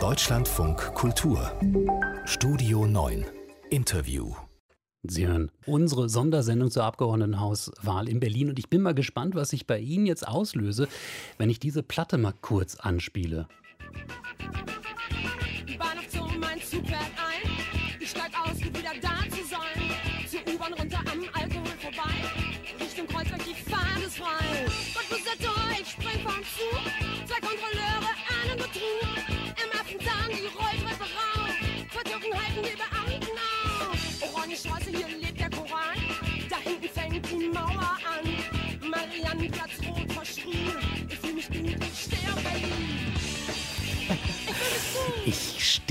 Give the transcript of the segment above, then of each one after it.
Deutschlandfunk Kultur Studio 9 Interview Sie hören unsere Sondersendung zur Abgeordnetenhauswahl in Berlin und ich bin mal gespannt, was ich bei Ihnen jetzt auslöse, wenn ich diese Platte mal kurz anspiele. Die Weihnachtszone, mein Zug fährt ein. Ich steig aus, um wieder da zu sein. Zur U-Bahn runter am Alkohol vorbei. Richtung Kreuzberg, die Fahrt ist frei. Gott besetze ich spring vom Zug. got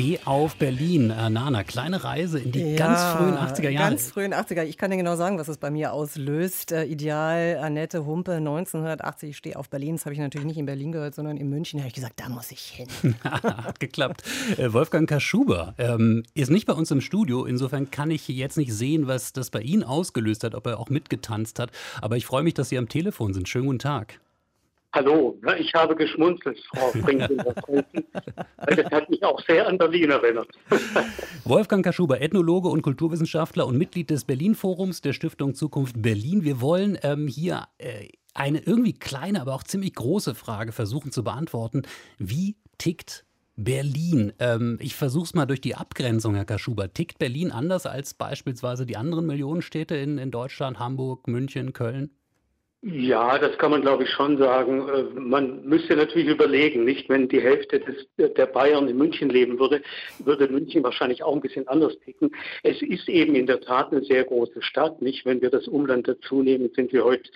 Stehe auf Berlin. Äh, Nana, kleine Reise in die ganz frühen 80er Jahre. Ganz frühen 80er. Ich kann dir genau sagen, was es bei mir auslöst. Äh, Ideal, Annette Humpe, 1980. Ich stehe auf Berlin. Das habe ich natürlich nicht in Berlin gehört, sondern in München. Da habe ich gesagt, da muss ich hin. Hat geklappt. Äh, Wolfgang Kaschuber ähm, ist nicht bei uns im Studio. Insofern kann ich jetzt nicht sehen, was das bei Ihnen ausgelöst hat, ob er auch mitgetanzt hat. Aber ich freue mich, dass Sie am Telefon sind. Schönen guten Tag. Hallo, ne, ich habe geschmunzelt, Frau Springfinger. weil das hat mich auch sehr an Berlin erinnert. Wolfgang Kaschuber, Ethnologe und Kulturwissenschaftler und Mitglied des Berlin-Forums der Stiftung Zukunft Berlin. Wir wollen ähm, hier äh, eine irgendwie kleine, aber auch ziemlich große Frage versuchen zu beantworten. Wie tickt Berlin? Ähm, ich versuche es mal durch die Abgrenzung, Herr Kaschuber. Tickt Berlin anders als beispielsweise die anderen Millionenstädte in, in Deutschland, Hamburg, München, Köln? Ja, das kann man, glaube ich, schon sagen. Äh, Man müsste natürlich überlegen, nicht, wenn die Hälfte des, der Bayern in München leben würde, würde München wahrscheinlich auch ein bisschen anders ticken. Es ist eben in der Tat eine sehr große Stadt, nicht? Wenn wir das Umland dazu nehmen, sind wir heute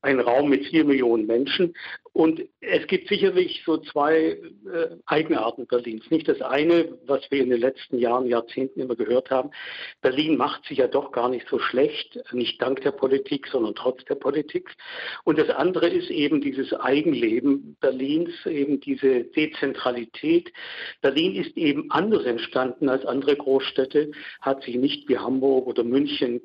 ein Raum mit vier Millionen Menschen. Und es gibt sicherlich so zwei äh, Eigenarten Berlins. Nicht das eine, was wir in den letzten Jahren, Jahrzehnten immer gehört haben. Berlin macht sich ja doch gar nicht so schlecht, nicht dank der Politik, sondern trotz der Politik. Und das andere ist eben dieses Eigenleben Berlins, eben diese Dezentralität. Berlin ist eben anders entstanden als andere Großstädte, hat sich nicht wie Hamburg oder München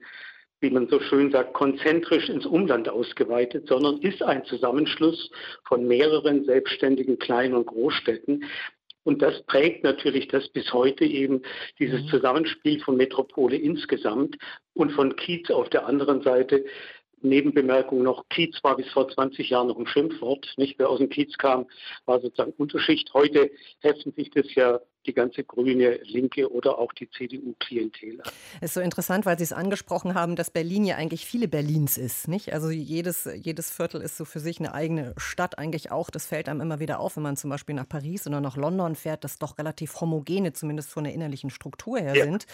wie man so schön sagt, konzentrisch ins Umland ausgeweitet, sondern ist ein Zusammenschluss von mehreren selbstständigen Klein- und Großstädten. Und das prägt natürlich das bis heute eben dieses Zusammenspiel von Metropole insgesamt und von Kiez auf der anderen Seite. Nebenbemerkung noch, Kiez war bis vor 20 Jahren noch ein Schimpfwort. Nicht wer aus dem Kiez kam, war sozusagen Unterschicht. Heute heften sich das ja die ganze grüne, linke oder auch die CDU-Klientel an. Es ist so interessant, weil Sie es angesprochen haben, dass Berlin ja eigentlich viele Berlins ist. Nicht? Also jedes, jedes Viertel ist so für sich eine eigene Stadt eigentlich auch. Das fällt einem immer wieder auf, wenn man zum Beispiel nach Paris oder nach London fährt, dass doch relativ homogene, zumindest von der innerlichen Struktur her Ja, sind.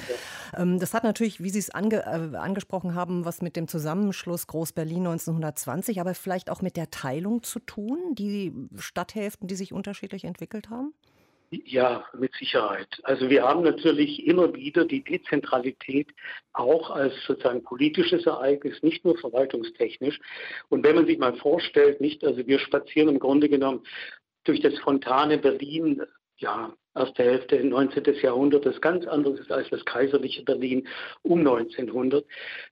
Ähm, Das hat natürlich, wie Sie es ange, äh, angesprochen haben, was mit dem Zusammenschluss Groß-Berlin 1920, aber vielleicht auch mit der Teilung zu tun, die Stadthälften, die sich unterschiedlich entwickelt haben? Ja, mit Sicherheit. Also wir haben natürlich immer wieder die Dezentralität auch als sozusagen politisches Ereignis, nicht nur verwaltungstechnisch. Und wenn man sich mal vorstellt, nicht, also wir spazieren im Grunde genommen durch das fontane Berlin, ja, erste Hälfte 19. Jahrhundert, das ganz anderes ist als das kaiserliche Berlin um 1900.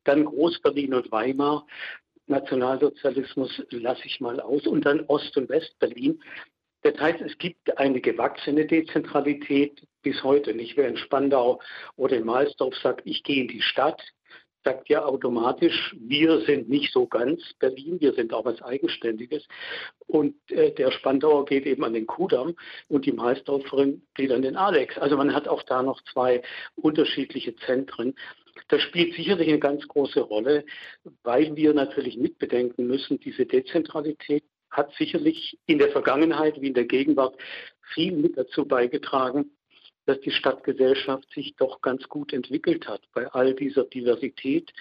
Dann Groß-Berlin und Weimar. Nationalsozialismus lasse ich mal aus. Und dann Ost- und West-Berlin. Das heißt, es gibt eine gewachsene Dezentralität bis heute. Nicht wer in Spandau oder in Mahlsdorf sagt, ich gehe in die Stadt, sagt ja automatisch, wir sind nicht so ganz Berlin, wir sind auch was Eigenständiges. Und äh, der Spandauer geht eben an den Kudamm und die Mahlsdorferin geht an den Alex. Also man hat auch da noch zwei unterschiedliche Zentren. Das spielt sicherlich eine ganz große Rolle, weil wir natürlich mitbedenken müssen, diese Dezentralität hat sicherlich in der Vergangenheit wie in der Gegenwart viel mit dazu beigetragen, dass die Stadtgesellschaft sich doch ganz gut entwickelt hat. Bei all dieser Diversität,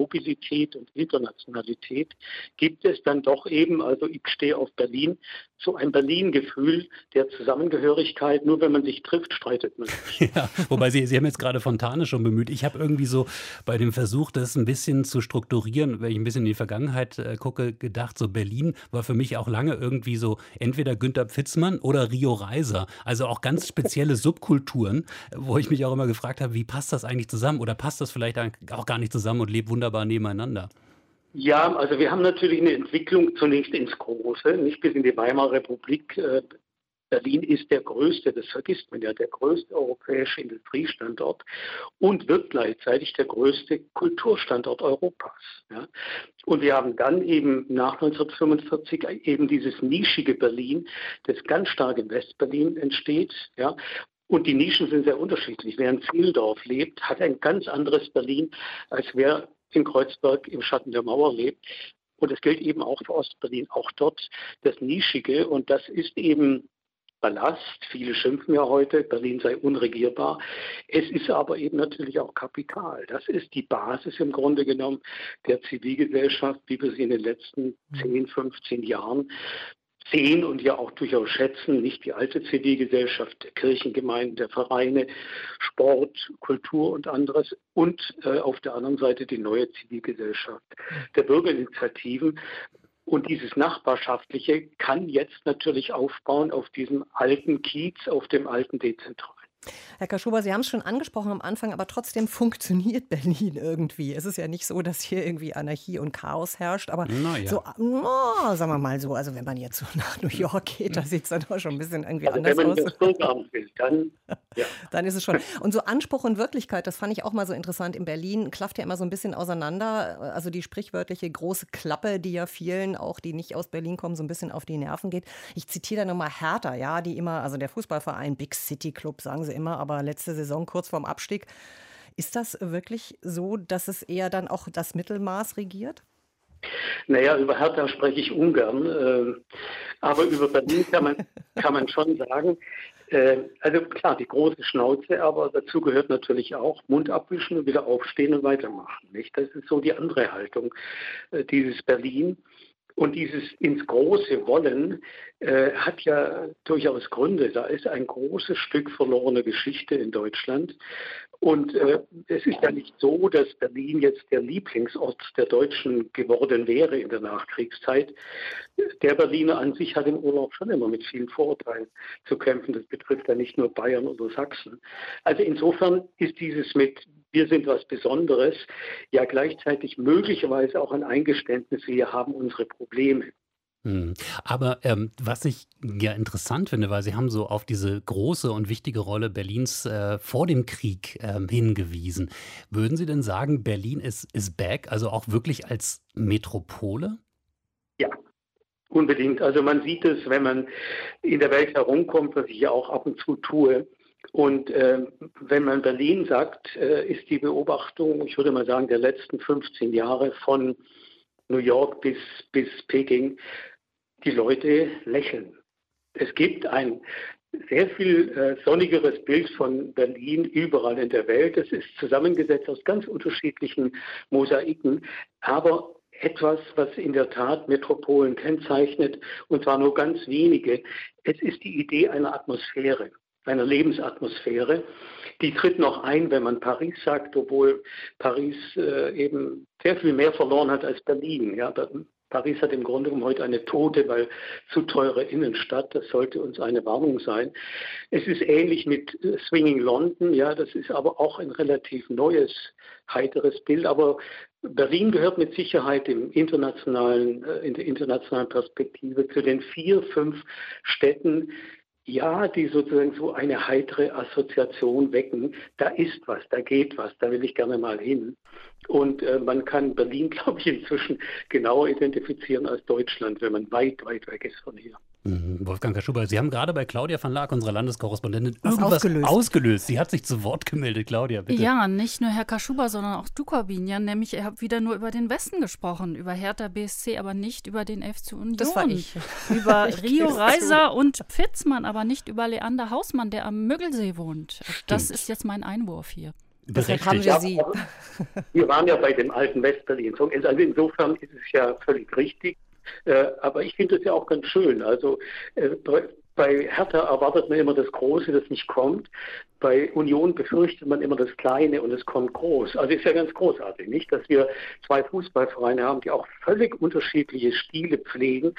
Mobilität und Internationalität gibt es dann doch eben, also ich stehe auf Berlin, so ein Berlin-Gefühl der Zusammengehörigkeit. Nur wenn man sich trifft, streitet man sich. Ja, wobei Sie, Sie haben jetzt gerade Fontane schon bemüht. Ich habe irgendwie so bei dem Versuch, das ein bisschen zu strukturieren, wenn ich ein bisschen in die Vergangenheit äh, gucke, gedacht, so Berlin war für mich auch lange irgendwie so entweder Günter Pfitzmann oder Rio Reiser. Also auch ganz spezielle Subkulturen, wo ich mich auch immer gefragt habe, wie passt das eigentlich zusammen? Oder passt das vielleicht auch gar nicht zusammen und lebt wunderbar nebeneinander? Ja, also wir haben natürlich eine Entwicklung zunächst ins Große, nicht bis in die Weimarer Republik. Äh, Berlin ist der größte, das vergisst man ja, der größte europäische Industriestandort und wird gleichzeitig der größte Kulturstandort Europas. Ja. Und wir haben dann eben nach 1945 eben dieses nischige Berlin, das ganz stark in Westberlin entsteht, ja, und die Nischen sind sehr unterschiedlich. Wer in Zieldorf lebt, hat ein ganz anderes Berlin, als wer in Kreuzberg im Schatten der Mauer lebt. Und das gilt eben auch für Ostberlin, auch dort das Nischige. Und das ist eben Ballast. Viele schimpfen ja heute, Berlin sei unregierbar. Es ist aber eben natürlich auch Kapital. Das ist die Basis im Grunde genommen der Zivilgesellschaft, wie wir sie in den letzten 10, 15 Jahren sehen und ja auch durchaus schätzen, nicht die alte Zivilgesellschaft der Kirchengemeinden, der Vereine, Sport, Kultur und anderes und äh, auf der anderen Seite die neue Zivilgesellschaft der Bürgerinitiativen. Und dieses Nachbarschaftliche kann jetzt natürlich aufbauen auf diesem alten Kiez, auf dem alten Dezentral. Herr Kaschuber, Sie haben es schon angesprochen am Anfang, aber trotzdem funktioniert Berlin irgendwie. Es ist ja nicht so, dass hier irgendwie Anarchie und Chaos herrscht, aber ja. so, oh, sagen wir mal so, also wenn man jetzt so nach New York geht, da sieht es dann doch schon ein bisschen irgendwie also anders wenn man aus. Das will, dann, ja. dann ist es schon. Und so Anspruch und Wirklichkeit, das fand ich auch mal so interessant. In Berlin klafft ja immer so ein bisschen auseinander. Also die sprichwörtliche große Klappe, die ja vielen, auch die nicht aus Berlin kommen, so ein bisschen auf die Nerven geht. Ich zitiere da nochmal Hertha, ja, die immer, also der Fußballverein Big City Club, sagen sie immer, aber letzte Saison kurz vorm Abstieg. Ist das wirklich so, dass es eher dann auch das Mittelmaß regiert? Naja, über Hertha spreche ich ungern. Äh, aber über Berlin kann man, kann man schon sagen. Äh, also klar, die große Schnauze, aber dazu gehört natürlich auch Mund abwischen wieder aufstehen und weitermachen. Nicht? Das ist so die andere Haltung. Äh, dieses Berlin und dieses ins Große wollen äh, hat ja durchaus Gründe. Da ist ein großes Stück verlorene Geschichte in Deutschland. Und äh, es ist ja nicht so, dass Berlin jetzt der Lieblingsort der Deutschen geworden wäre in der Nachkriegszeit. Der Berliner an sich hat im Urlaub schon immer mit vielen Vorurteilen zu kämpfen. Das betrifft ja nicht nur Bayern oder Sachsen. Also insofern ist dieses mit wir sind was Besonderes, ja gleichzeitig möglicherweise auch ein Eingeständnis, wir haben unsere Probleme. Hm. Aber ähm, was ich ja interessant finde, weil Sie haben so auf diese große und wichtige Rolle Berlins äh, vor dem Krieg ähm, hingewiesen. Würden Sie denn sagen, Berlin ist, ist back, also auch wirklich als Metropole? Ja, unbedingt. Also man sieht es, wenn man in der Welt herumkommt, was ich ja auch ab und zu tue. Und äh, wenn man Berlin sagt, äh, ist die Beobachtung, ich würde mal sagen, der letzten 15 Jahre von New York bis, bis Peking, die Leute lächeln. Es gibt ein sehr viel äh, sonnigeres Bild von Berlin überall in der Welt. Es ist zusammengesetzt aus ganz unterschiedlichen Mosaiken, aber etwas, was in der Tat Metropolen kennzeichnet, und zwar nur ganz wenige. Es ist die Idee einer Atmosphäre, einer Lebensatmosphäre. Die tritt noch ein, wenn man Paris sagt, obwohl Paris äh, eben sehr viel mehr verloren hat als Berlin. Ja, Paris hat im Grunde genommen heute eine tote, weil zu teure Innenstadt. Das sollte uns eine Warnung sein. Es ist ähnlich mit äh, Swinging London. Ja, das ist aber auch ein relativ neues, heiteres Bild. Aber Berlin gehört mit Sicherheit im internationalen, äh, in der internationalen Perspektive zu den vier, fünf Städten, ja, die sozusagen so eine heitere Assoziation wecken. Da ist was, da geht was, da will ich gerne mal hin. Und äh, man kann Berlin, glaube ich, inzwischen genauer identifizieren als Deutschland, wenn man weit, weit weg ist von hier. Mhm. Wolfgang Kaschuber, Sie haben gerade bei Claudia van Laak, unserer Landeskorrespondentin, irgendwas ausgelöst. ausgelöst. Sie hat sich zu Wort gemeldet, Claudia, bitte. Ja, nicht nur Herr Kaschuber, sondern auch du, Corbinian, nämlich ihr habt wieder nur über den Westen gesprochen, über Hertha BSC, aber nicht über den FC Union. Das war ich. Über ich Rio Reiser und Pfitzmann, aber nicht über Leander Hausmann, der am Müggelsee wohnt. Stimmt. Das ist jetzt mein Einwurf hier. Deshalb haben wir Sie. Wir waren ja bei dem alten Westberlin. Also insofern ist es ja völlig richtig. Äh, aber ich finde es ja auch ganz schön. Also äh, bei Hertha erwartet man immer das Große, das nicht kommt. Bei Union befürchtet man immer das Kleine und es kommt groß. Also ist ja ganz großartig, nicht? Dass wir zwei Fußballvereine haben, die auch völlig unterschiedliche Stile pflegen,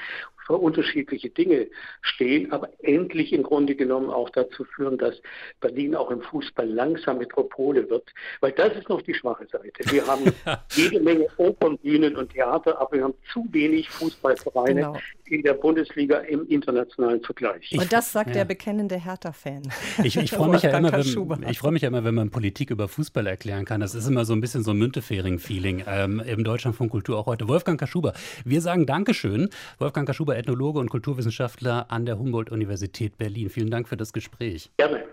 für unterschiedliche Dinge stehen, aber endlich im Grunde genommen auch dazu führen, dass Berlin auch im Fußball langsam Metropole wird. Weil das ist noch die schwache Seite. Wir haben jede Menge Opernbühnen und Theater, aber wir haben zu wenig Fußballvereine genau. in der Bundesliga im internationalen Vergleich. Und das sagt ja. der bekennende Hertha-Fan. Ich, ich freue mich, ja immer, wenn, freu mich ja immer, wenn man Politik über Fußball erklären kann. Das ist immer so ein bisschen so ein Müntefering-Feeling ähm, im Deutschlandfunk Kultur auch heute. Wolfgang Kaschuber, wir sagen Dankeschön. Wolfgang Kaschuber, Ethnologe und Kulturwissenschaftler an der Humboldt-Universität Berlin. Vielen Dank für das Gespräch. Gerne.